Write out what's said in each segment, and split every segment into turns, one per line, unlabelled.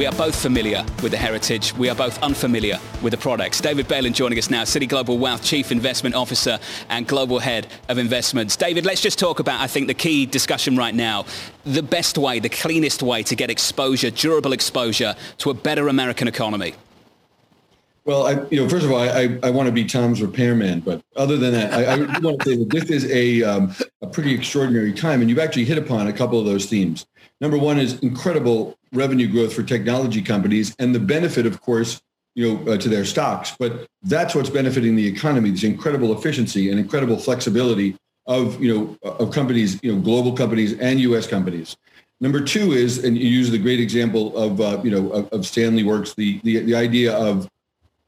We are both familiar with the heritage. We are both unfamiliar with the products. David Bailin joining us now, Citi Global Wealth Chief Investment Officer and Global Head of Investments. David, let's just talk about, I think, the key discussion right now. The best way, the cleanest way to get exposure, durable exposure to a better American economy.
Well, I, you know, first of all, I, I want to be Tom's repairman, but other than that, I, I want to say that this is a, um, a pretty extraordinary time, and you've actually hit upon a couple of those themes. Number one is incredible revenue growth for technology companies and the benefit, of course, you know, uh, to their stocks. But that's what's benefiting the economy, this incredible efficiency and incredible flexibility of, you know, of companies, you know, global companies and U.S. companies. Number two is, and you use the great example of, uh, you know, of, of Stanley Works, the, the, the idea of,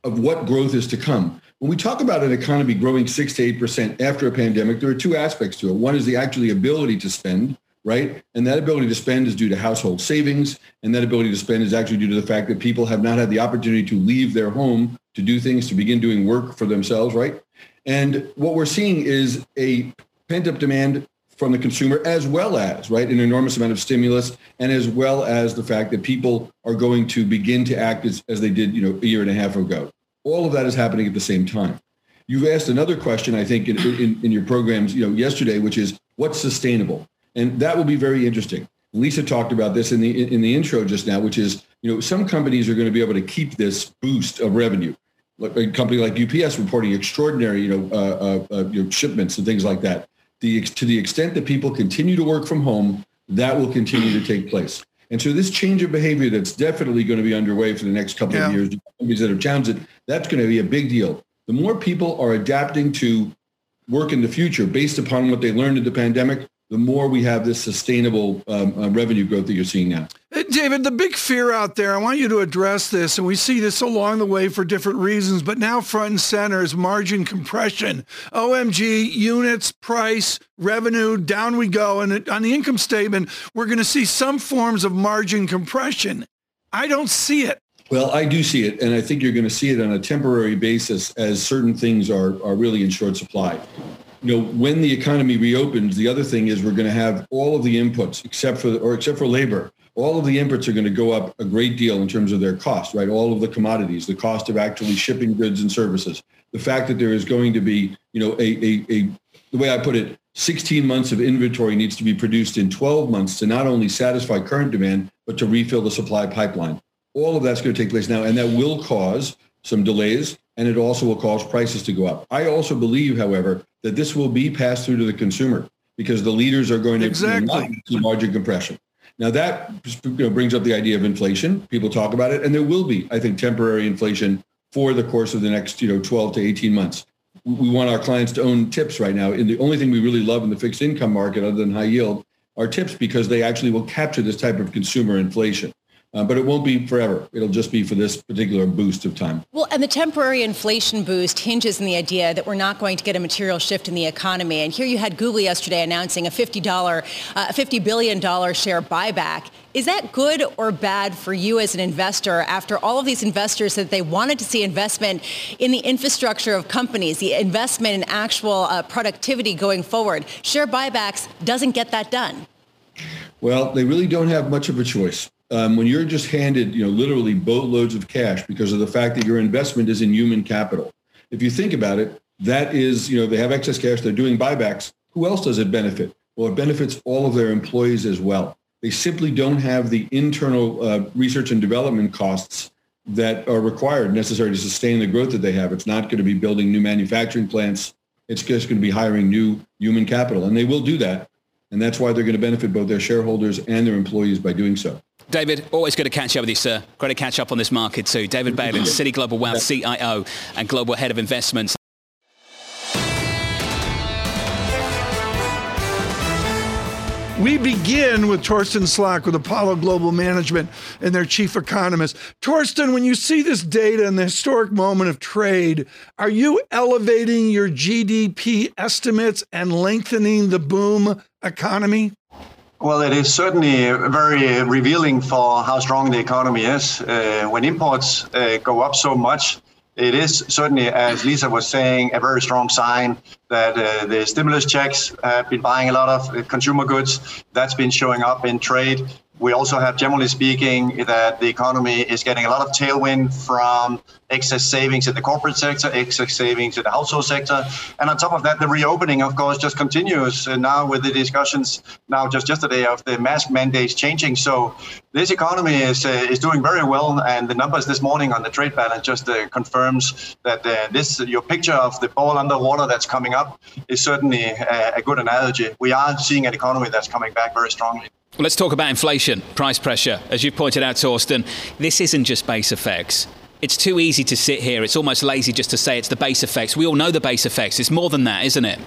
of what growth is to come. When we talk about an economy growing six to eight percent after a pandemic, there are two aspects to it. One is the actually ability to spend, right? And that ability to spend is due to household savings. And that ability to spend is actually due to the fact that people have not had the opportunity to leave their home to do things, to begin doing work for themselves, right? And what we're seeing is a pent-up demand from the consumer as well as, right, an enormous amount of stimulus and as well as the fact that people are going to begin to act as, as they did, you know, a year and a half ago. All of that is happening at the same time. You've asked another question, I think, in, in, in your programs, you know, yesterday, which is what's sustainable? And that will be very interesting. Lisa talked about this in the in the intro just now, which is you know some companies are going to be able to keep this boost of revenue. Like a company like UPS reporting extraordinary you know, uh, uh, uh, you know shipments and things like that. The to the extent that people continue to work from home, that will continue to take place. And so this change of behavior that's definitely going to be underway for the next couple yeah. of years, companies that have challenged it, that's going to be a big deal. The more people are adapting to work in the future based upon what they learned in the pandemic, the more we have this sustainable um, uh, revenue growth that you're seeing now.
David, the big fear out there, I want you to address this, and we see this along the way for different reasons, but now front and center is margin compression. OMG, units, price, revenue, down we go. And on the income statement, we're going to see some forms of margin compression. I don't see it.
Well, I do see it, and I think you're going to see it on a temporary basis as certain things are, are really in short supply you know, when the economy reopens, the other thing is we're going to have all of the inputs, except for or except for labor, all of the inputs are going to go up a great deal in terms of their cost, right? All of the commodities, the cost of actually shipping goods and services, the fact that there is going to be, you know, a, a, a the way I put it, 16 months of inventory needs to be produced in 12 months to not only satisfy current demand, but to refill the supply pipeline. All of that's going to take place now, and that will cause some delays, and it also will cause prices to go up. I also believe, however, that this will be passed through to the consumer because the leaders are going to
exactly.
see margin compression. Now that brings up the idea of inflation. People talk about it, and there will be, I think, temporary inflation for the course of the next, you know, 12 to 18 months. We want our clients to own tips right now. And the only thing we really love in the fixed income market, other than high yield, are tips because they actually will capture this type of consumer inflation. Uh, but it won't be forever. It'll just be for this particular boost of time.
Well, and the temporary inflation boost hinges on the idea that we're not going to get a material shift in the economy. And here you had Google yesterday announcing a $50, uh, $50 billion share buyback. Is that good or bad for you as an investor after all of these investors that they wanted to see investment in the infrastructure of companies, the investment in actual uh, productivity going forward? Share buybacks doesn't get that done.
Well, they really don't have much of a choice um, when you're just handed, you know, literally boatloads of cash because of the fact that your investment is in human capital. If you think about it, that is, you know, they have excess cash, they're doing buybacks. Who else does it benefit? Well, it benefits all of their employees as well. They simply don't have the internal uh, research and development costs that are required, necessary to sustain the growth that they have. It's not going to be building new manufacturing plants. It's just going to be hiring new human capital. And they will do that. And that's why they're going to benefit both their shareholders and their employees by doing so.
David, always good to catch up with you, sir. Great to catch up on this market too. David Bailin, Citi Global Wealth CIO and Global Head of Investments.
We begin with Torsten Slok with Apollo Global Management and their chief economist. Torsten, when you see this data and the historic moment of trade, are you elevating your GDP estimates and lengthening the boom economy?
Well, it is certainly very revealing for how strong the economy is. Uh, when imports uh, go up so much, it is certainly, as Lisa was saying, a very strong sign that uh, the stimulus checks have been buying a lot of consumer goods. That's been showing up in trade. We also have, generally speaking, that the economy is getting a lot of tailwind from excess savings in the corporate sector, excess savings in the household sector. And on top of that, the reopening, of course, just continues and now with the discussions now just yesterday of the mask mandates changing. So this economy is uh, is doing very well. And the numbers this morning on the trade balance just uh, confirms that uh, this your picture of the ball underwater that's coming up is certainly a, a good analogy. We are seeing an economy that's coming back very strongly.
Let's talk about inflation, price pressure. As you've pointed out, Torsten, this isn't just base effects. It's too easy to sit here. It's almost lazy just to say it's the base effects. We all know the base effects. It's more than that, isn't it?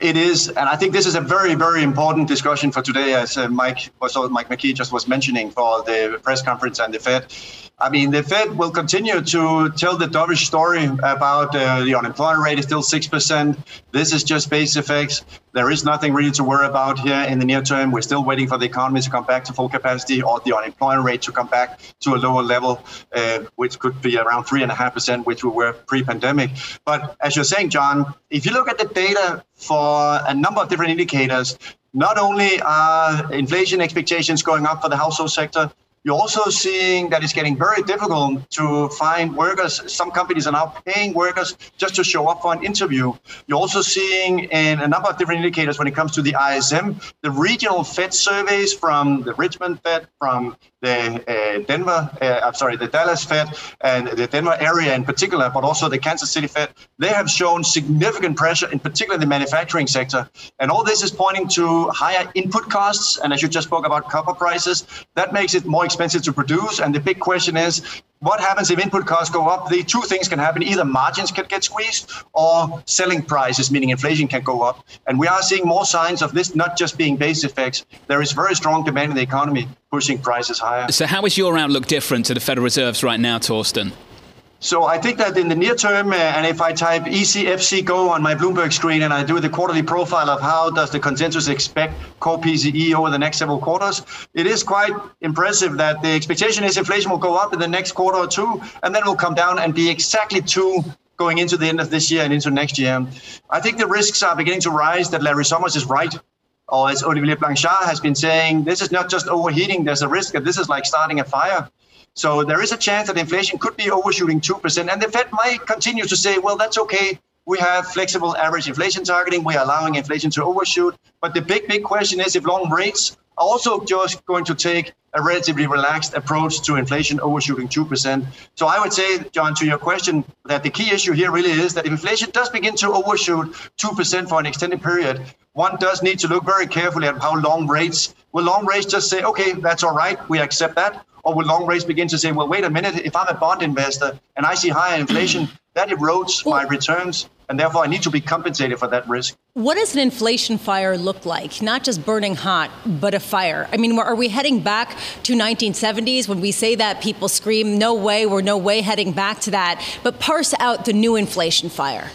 It is, and I think this is a very, very important discussion for today, as uh, Mike, also Mike McKee just was mentioning for the press conference and the Fed. I mean, the Fed will continue to tell the dovish story about uh, the unemployment rate is still 6%. This is just base effects. There is nothing really to worry about here in the near term. We're still waiting for the economy to come back to full capacity or the unemployment rate to come back to a lower level, uh, which could be around 3.5%, which we were pre pandemic. But as you're saying, John, if you look at the data for a number of different indicators, not only are inflation expectations going up for the household sector, you're also seeing that it's getting very difficult to find workers. Some companies are now paying workers just to show up for an interview. You're also seeing in a number of different indicators when it comes to the ISM, the regional Fed surveys from the Richmond Fed, from the uh, Denver, uh, I'm sorry, the Dallas Fed and the Denver area in particular, but also the Kansas City Fed, they have shown significant pressure, in particular the manufacturing sector. And all this is pointing to higher input costs. And as you just spoke about copper prices, that makes it more expensive to produce. And the big question is, what happens if input costs go up? The two things can happen. Either margins can get squeezed or selling prices, meaning inflation can go up. And we are seeing more signs of this not just being base effects. There is very strong demand in the economy pushing prices higher.
So how is your outlook different to the Federal Reserve's right now, Torsten?
So I think that in the near term, uh, and if I type ECFC Go on my Bloomberg screen and I do the quarterly profile of how does the consensus expect core PCE over the next several quarters, it is quite impressive that the expectation is inflation will go up in the next quarter or two, and then will come down and be exactly two going into the end of this year and into next year. I think the risks are beginning to rise that Larry Summers is right. Or as Olivier Blanchard has been saying, this is not just overheating, there's a risk that this is like starting a fire. So there is a chance that inflation could be overshooting 2%. And the Fed might continue to say, well, that's okay. We have flexible average inflation targeting. We are allowing inflation to overshoot. But the big, big question is if long rates are also just going to take a relatively relaxed approach to inflation overshooting 2%. So I would say, John, to your question, that the key issue here really is that if inflation does begin to overshoot 2% for an extended period, one does need to look very carefully at how long rates will long rates just say, okay, that's all right, we accept that, or will long rates begin to say, well, wait a minute, if I'm a bond investor and I see higher inflation, that erodes my returns, and therefore I need to be compensated for that risk.
What does an inflation fire look like? Not just burning hot, but a fire. I mean, are we heading back to 1970s? When we say that, people scream, no way, we're no way heading back to that. But parse out the new inflation fire.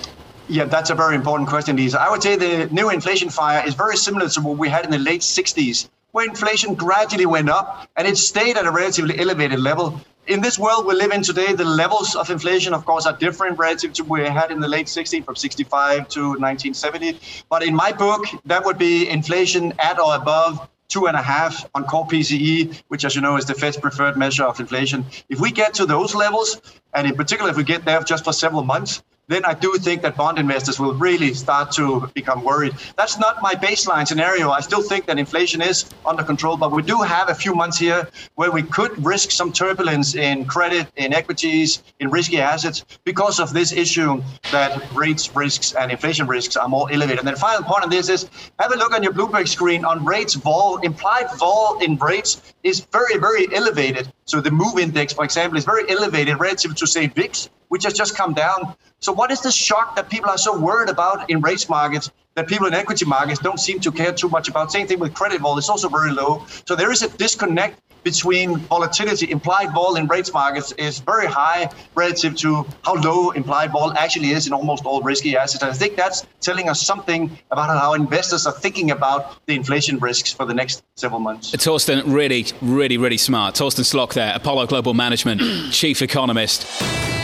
Yeah, that's a very important question, Lisa. I would say the new inflation fire is very similar to what we had in the late 60s, where inflation gradually went up and it stayed at a relatively elevated level. In this world we live in today, the levels of inflation, of course, are different relative to what we had in the late 60s, from 65 to 1970. But in my book, that would be inflation at or above two and a half on core PCE, which, as you know, is the Fed's preferred measure of inflation. If we get to those levels, and in particular, if we get there just for several months, then I do think that bond investors will really start to become worried. That's not my baseline scenario. I still think that inflation is under control, but we do have a few months here where we could risk some turbulence in credit, in equities, in risky assets because of this issue that rates risks and inflation risks are more elevated. And the final point on this is have a look on your Bloomberg screen on rates vol. Implied vol in rates is very, very elevated. So the move index, for example, is very elevated relative to say VIX, which has just come down. So what is the shock that people are so worried about in rates markets? that people in equity markets don't seem to care too much about. Same thing with credit vol; it's also very low. So there is a disconnect between volatility. Implied vol in rates markets is very high relative to how low implied vol actually is in almost all risky assets. And I think that's telling us something about how investors are thinking about the inflation risks for the next several months.
Torsten, really, really, really smart. Torsten Slok there, Apollo Global Management Chief Economist.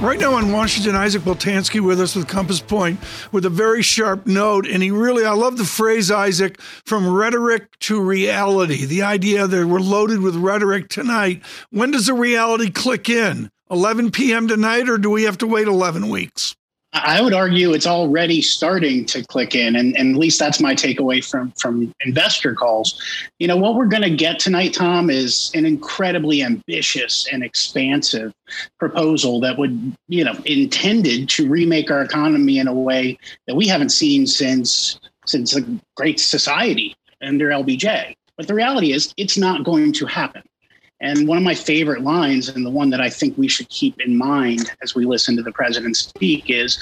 Right now in Washington, Isaac Boltansky with us with Compass Point with a very sharp note. And he really, I love the phrase, Isaac, from rhetoric to reality. The idea that we're loaded with rhetoric tonight. When does the reality click in? 11 p.m. tonight, or do we have to wait 11 weeks?
I would argue it's already starting to click in, and, and at least that's my takeaway from from investor calls. You know, what we're going to get tonight, Tom, is an incredibly ambitious and expansive proposal that would, you know, intended to remake our economy in a way that we haven't seen since since the Great Society under LBJ. But the reality is, it's not going to happen. And one of my favorite lines, and the one that I think we should keep in mind as we listen to the president speak, is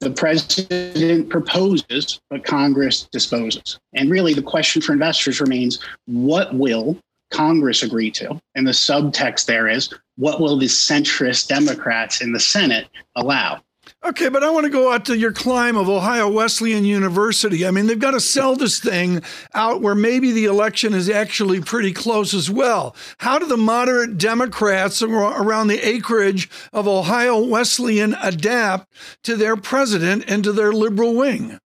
the president proposes, but Congress disposes. And really, the question for investors remains what will Congress agree to? And the subtext there is what will the centrist Democrats in the Senate allow?
Okay, but I want to go out to your climb of Ohio Wesleyan University. I mean, they've got to sell this thing out where maybe the election is actually pretty close as well. How do the moderate Democrats around the acreage of Ohio Wesleyan adapt to their president and to their liberal wing?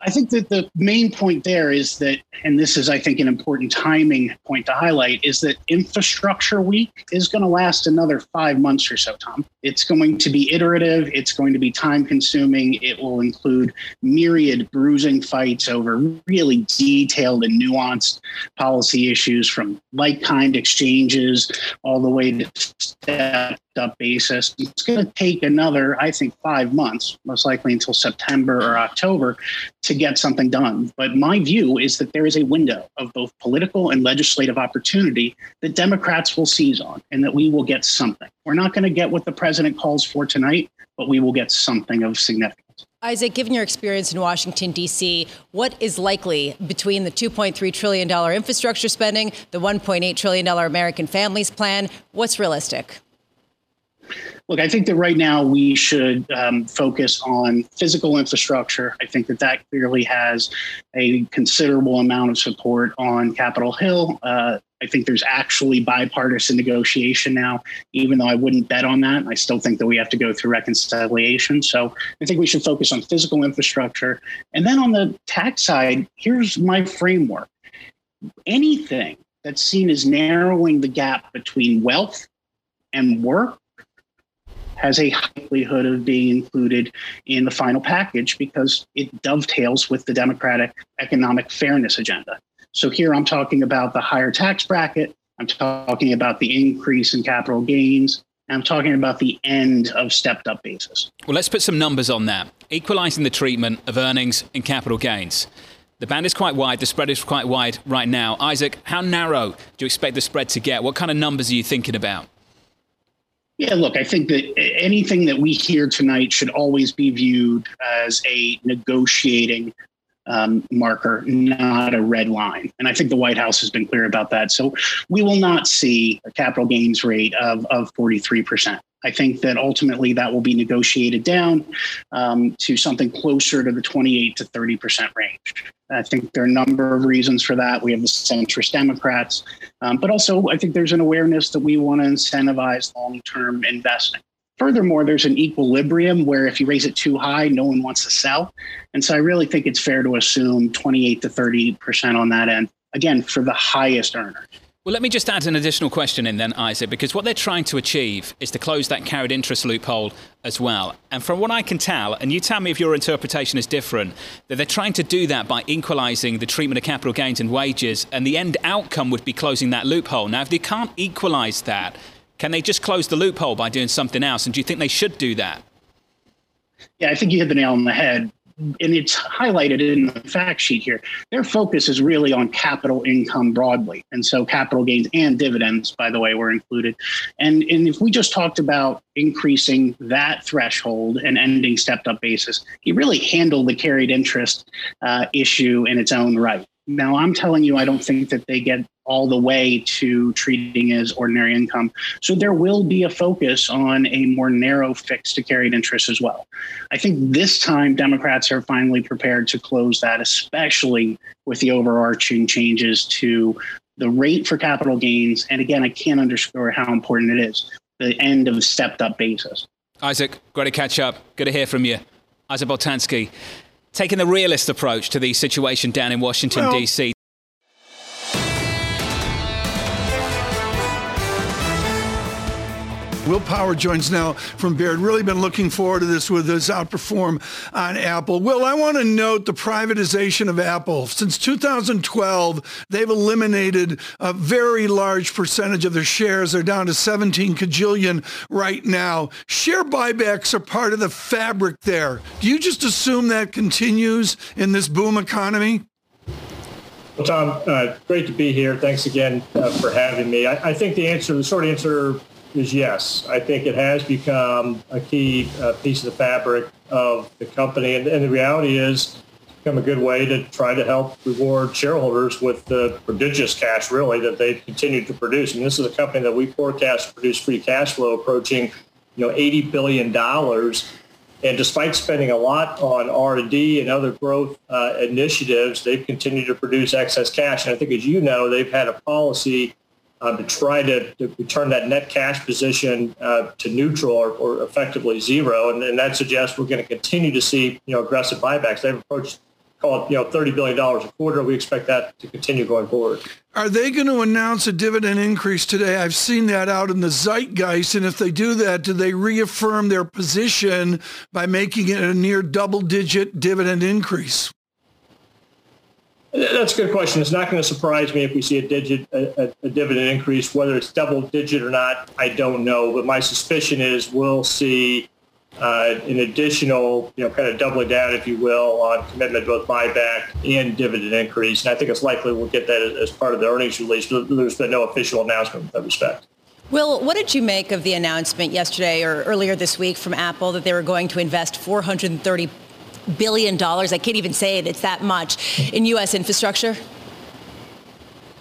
I think that the main point there is that, and this is, I think, an important timing point to highlight, is that infrastructure week is going to last another five months or so, Tom. It's going to be iterative, it's going to be time consuming, it will include myriad bruising fights over really detailed and nuanced policy issues from like kind exchanges all the way to stepped up basis. It's going to take another, I think, five months, most likely until September or October, to get something done. But my view is that there is a window of both political and legislative opportunity that Democrats will seize on and that we will get something. We're not going to get what the president calls for tonight, but we will get something of significance.
Isaac, given your experience in Washington, D.C., what is likely between the $2.3 trillion infrastructure spending, the $1.8 trillion American Families Plan? What's realistic?
Look, I think that right now we should um, focus on physical infrastructure. I think that that clearly has a considerable amount of support on Capitol Hill. Uh, I think there's actually bipartisan negotiation now, even though I wouldn't bet on that. I still think that we have to go through reconciliation. So I think we should focus on physical infrastructure. And then on the tax side, here's my framework anything that's seen as narrowing the gap between wealth and work has a likelihood of being included in the final package because it dovetails with the Democratic economic fairness agenda. So here I'm talking about the higher tax bracket. I'm talking about the increase in capital gains. I'm talking about the end of stepped up basis.
Well, let's put some numbers on that. Equalizing the treatment of earnings and capital gains. The band is quite wide, the spread is quite wide right now. Isaac, how narrow do you expect the spread to get? What kind of numbers are you thinking about?
Yeah, look, I think that anything that we hear tonight should always be viewed as a negotiating um, marker, not a red line. And I think the White House has been clear about that. So we will not see a capital gains rate of, of 43%. I think that ultimately that will be negotiated down um, to something closer to the 28 to 30% range. I think there are a number of reasons for that. We have the centrist Democrats, um, but also I think there's an awareness that we want to incentivize long term investing. Furthermore, there's an equilibrium where if you raise it too high, no one wants to sell. And so I really think it's fair to assume 28 to 30% on that end, again, for the highest earners.
Well, let me just add an additional question in then, Isaac, because what they're trying to achieve is to close that carried interest loophole as well. And from what I can tell, and you tell me if your interpretation is different, that they're trying to do that by equalising the treatment of capital gains and wages, and the end outcome would be closing that loophole. Now, if they can't equalise that, can they just close the loophole by doing something else? And do you think they should do that?
Yeah, I think you hit the nail on the head and it's highlighted in the fact sheet here, their focus is really on capital income broadly. And so capital gains and dividends, by the way, were included. And, and if we just talked about increasing that threshold and ending stepped up basis, he really handled the carried interest uh, issue in its own right. Now, I'm telling you, I don't think that they get all the way to treating as ordinary income. So there will be a focus on a more narrow fix to carried interest as well. I think this time Democrats are finally prepared to close that, especially with the overarching changes to the rate for capital gains. And again, I can't underscore how important it is the end of stepped up basis.
Isaac, great to catch up. Good to hear from you. Isaac Boltansky taking the realist approach to the situation down in Washington, well, D.C.
Will Power joins now from Baird. Really been looking forward to this with his outperform on Apple. Will, I want to note the privatization of Apple. Since 2012, they've eliminated a very large percentage of their shares. They're down to 17 cajillion right now. Share buybacks are part of the fabric there. Do you just assume that continues in this boom economy?
Well, Tom, uh, great to be here. Thanks again uh, for having me. I, I, think the answer, the short answer is yes. I think it has become a key uh, piece of the fabric of the company. And, and, the reality is it's become a good way to try to help reward shareholders with the prodigious cash, really, that they've continued to produce. And this is a company that we forecast to produce free cash flow approaching, you know, $80 billion. And despite spending a lot on R&D and other growth uh, initiatives, they've continued to produce excess cash. And I think, as you know, they've had a policy uh, to try to, to, return that net cash position uh, to neutral or, or effectively zero. And, and, that suggests we're going to continue to see, you know, aggressive buybacks. They've approached, call it, you know, $30 billion a quarter. We expect that to continue going forward.
Are they going to announce a dividend increase today? I've seen that out in the zeitgeist. And if they do that, do they reaffirm their position by making it a near double digit dividend increase?
That's a good question. It's not going to surprise me if we see a digit a, a, dividend increase, whether it's double digit or not. I don't know, but my suspicion is we'll see uh, an additional, you know, kind of doubling down, if you will, on commitment both buyback and dividend increase. And I think it's likely we'll get that as, part of the earnings release. There's been no official announcement in that respect.
Will, what did you make of the announcement yesterday or earlier this week from Apple that they were going to invest 430 billion dollars. I can't even say it. It's that much in U.S. infrastructure.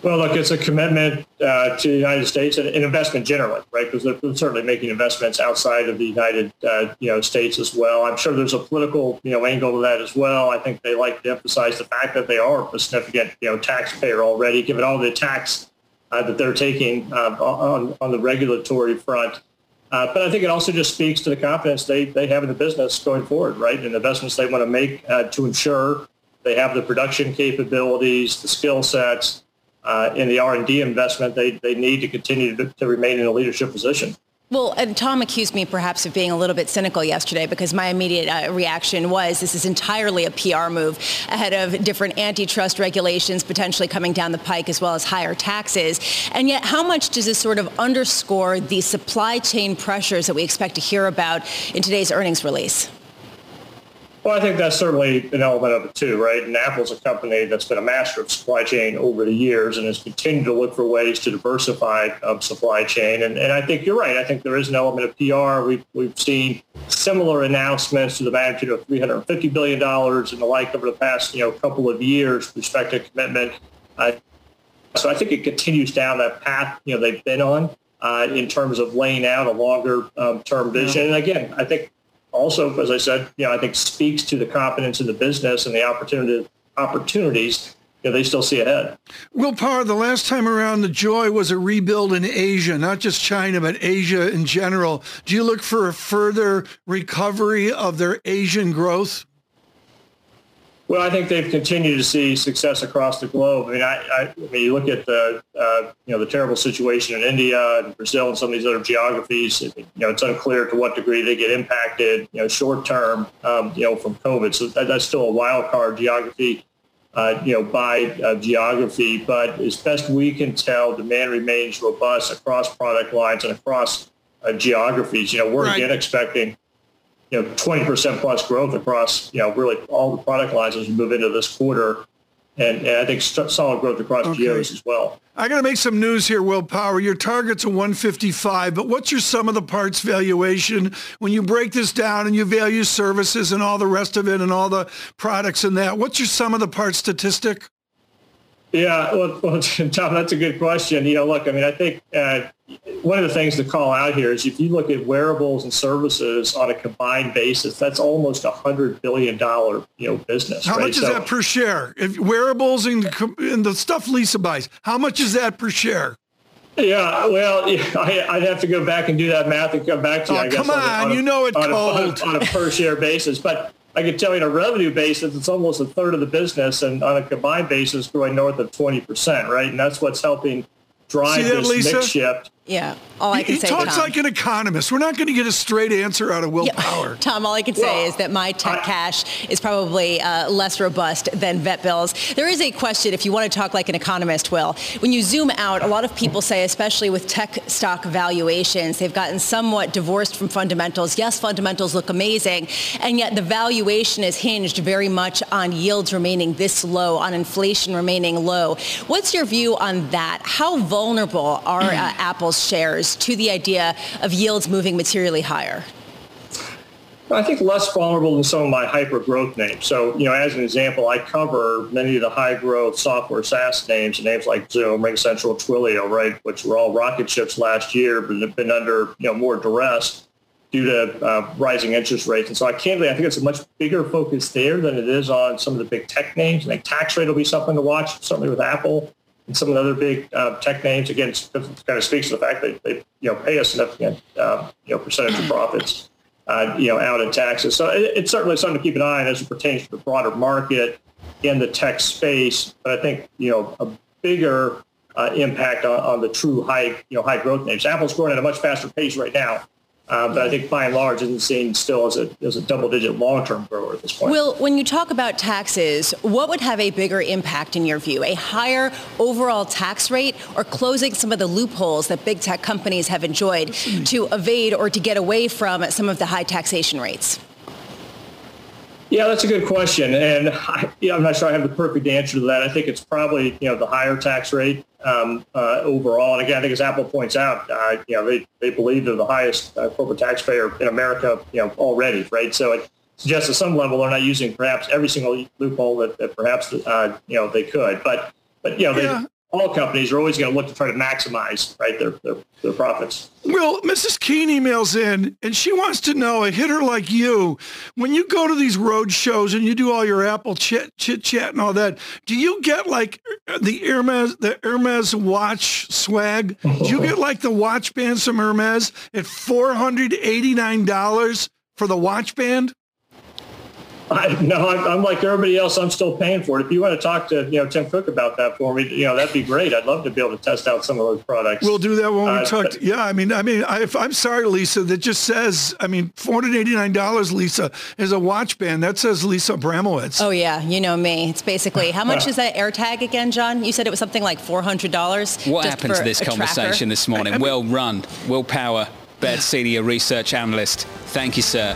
Well, look, it's a commitment uh, to the United States and, and, investment generally, right? Because they're certainly making investments outside of the United, uh, you know, States as well. I'm sure there's a political, you know, angle to that as well. I think they like to emphasize the fact that they are a significant, you know, taxpayer already, given all the tax uh, that they're taking uh, on on the regulatory front. Uh, but I think it also just speaks to the confidence they, they have in the business going forward, right? And the investments they want to make uh, to ensure they have the production capabilities, the skill sets, uh, and the R&D investment they, they need to continue to, to remain in a leadership position.
Well, and Tom accused me perhaps of being a little bit cynical yesterday because my immediate uh, reaction was this is entirely a PR move ahead of different antitrust regulations potentially coming down the pike as well as higher taxes. And yet, how much does this sort of underscore the supply chain pressures that we expect to hear about in today's earnings release?
Well, I think that's certainly an element of it too, right? And Apple's a company that's been a master of supply chain over the years and has continued to look for ways to diversify um, supply chain. And, and I think you're right. I think there is an element of PR. We've, we've seen similar announcements to the magnitude of $350 billion and the like over the past, you know, couple of years with respect to commitment. Uh, so I think it continues down that path, you know, they've been on uh, in terms of laying out a longer um, term vision. And again, I think also, as I said, you know, I think speaks to the confidence in the business and the opportunity opportunities you know, they still see ahead.
Will Power, the last time around, the joy was a rebuild in Asia, not just China, but Asia in general. Do you look for a further recovery of their Asian growth?
Well, I think they've continued to see success across the globe. I mean, I, I, I mean, you look at the, uh, you know, the terrible situation in India and Brazil and some of these other geographies. You know, it's unclear to what degree they get impacted, you know, short term, um, you know, from COVID. So that, that's still a wild card geography, uh, you know, by uh, geography. But as best we can tell, demand remains robust across product lines and across uh, geographies. You know, we're right. again expecting you know 20% plus growth across you know really all the product lines as we move into this quarter and, and I think solid growth across okay. geos as well.
I got to make some news here, Will Power. Your target's a 155, but what's your sum of the parts valuation when you break this down and you value services and all the rest of it and all the products and that? What's your sum of the parts statistic?
Yeah, well, well, Tom, that's a good question. You know, look, I mean, I think uh, one of the things to call out here is if you look at wearables and services on a combined basis, that's almost a hundred billion dollar you know business.
How
right?
much is so, that per share? If wearables and, and the stuff Lisa buys, how much is that per share?
Yeah, well, I, would have to go back and do that math and come back to you.
Oh,
I guess,
come on,
on,
a, you know it
on
cold.
A, on, a, on a per share basis, but I could tell you on a revenue basis, it's almost a third of the business, and on a combined basis, growing north of 20%, right? And that's what's helping drive that, this Lisa? mix shift
yeah, all I can
he,
say.
He talks
Tom,
like an economist. We're not going to get a straight answer out of Will yeah, Power.
Tom, all I can say well, is that my tech I, cash is probably uh, less robust than vet bills. There is a question, if you want to talk like an economist, Will. When you zoom out, a lot of people say, especially with tech stock valuations, they've gotten somewhat divorced from fundamentals. Yes, fundamentals look amazing, and yet the valuation is hinged very much on yields remaining this low, on inflation remaining low. What's your view on that? How vulnerable are uh, Shares to the idea of yields moving materially higher?
I think less vulnerable than some of my hyper growth names. So, you know, as an example, I cover many of the high growth software SaaS names, names like Zoom, RingCentral, Twilio, right, which were all rocket ships last year, but have been under, you know, more duress due to uh, rising interest rates. And so I candidly, I think it's a much bigger focus there than it is on some of the big tech names. I think tax rate will be something to watch, certainly with Apple and some of the other big uh, tech names. Again, it kind of speaks to the fact that they you know pay a significant uh, you know percentage of profits uh, you know out in taxes. So it, it's certainly something to keep an eye on as it pertains to the broader market in the tech space. But I think you know a bigger uh, impact on, on the true high you know high growth names. Apple's growing at a much faster pace right now. Uh, but I think by and large, isn't seen still as a, as a double-digit long-term grower at this point.
Will, when you talk about taxes, what would have a bigger impact in your view? A higher overall tax rate or closing some of the loopholes that big tech companies have enjoyed to evade or to get away from some of the high taxation rates?
Yeah, that's a good question, and I, am not sure I have the perfect answer to that. I think it's probably you know the higher tax rate um, uh, overall. And again, I think as Apple points out, uh, you know they, they believe they're the highest uh, corporate taxpayer in America, you know already, right? So it suggests at some level they're not using perhaps every single loophole that, that perhaps uh, you know they could, but but you know yeah all companies are always going to look to try to maximize right their, their, their profits.
Well, Mrs. Keene emails in and she wants to know a hitter like you, when you go to these road shows and you do all your Apple chit chit chat and all that, do you get like the Hermes the Hermes watch swag? do you get like the watch bands from Hermes at four hundred eighty nine dollars for the watch band?
I, no, I'm, I'm, like everybody else. I'm still paying for it. If you want to talk to you know Tim Cook about that for me, you know that'd be great. I'd love to be able to test out some of those products.
We'll do that when we uh, talk. To, yeah, I mean, I mean, I, am sorry, Lisa. That just says, I mean, four hundred eighty nine dollars, Lisa, is a watch band. That says Lisa Abramowicz.
Oh yeah, you know me. It's basically how much is that AirTag again, John? You said it was something like four hundred dollars.
What happened to this conversation tracker? this morning? I mean, well run, Will Power, Baird Senior Research Analyst. Thank you, sir.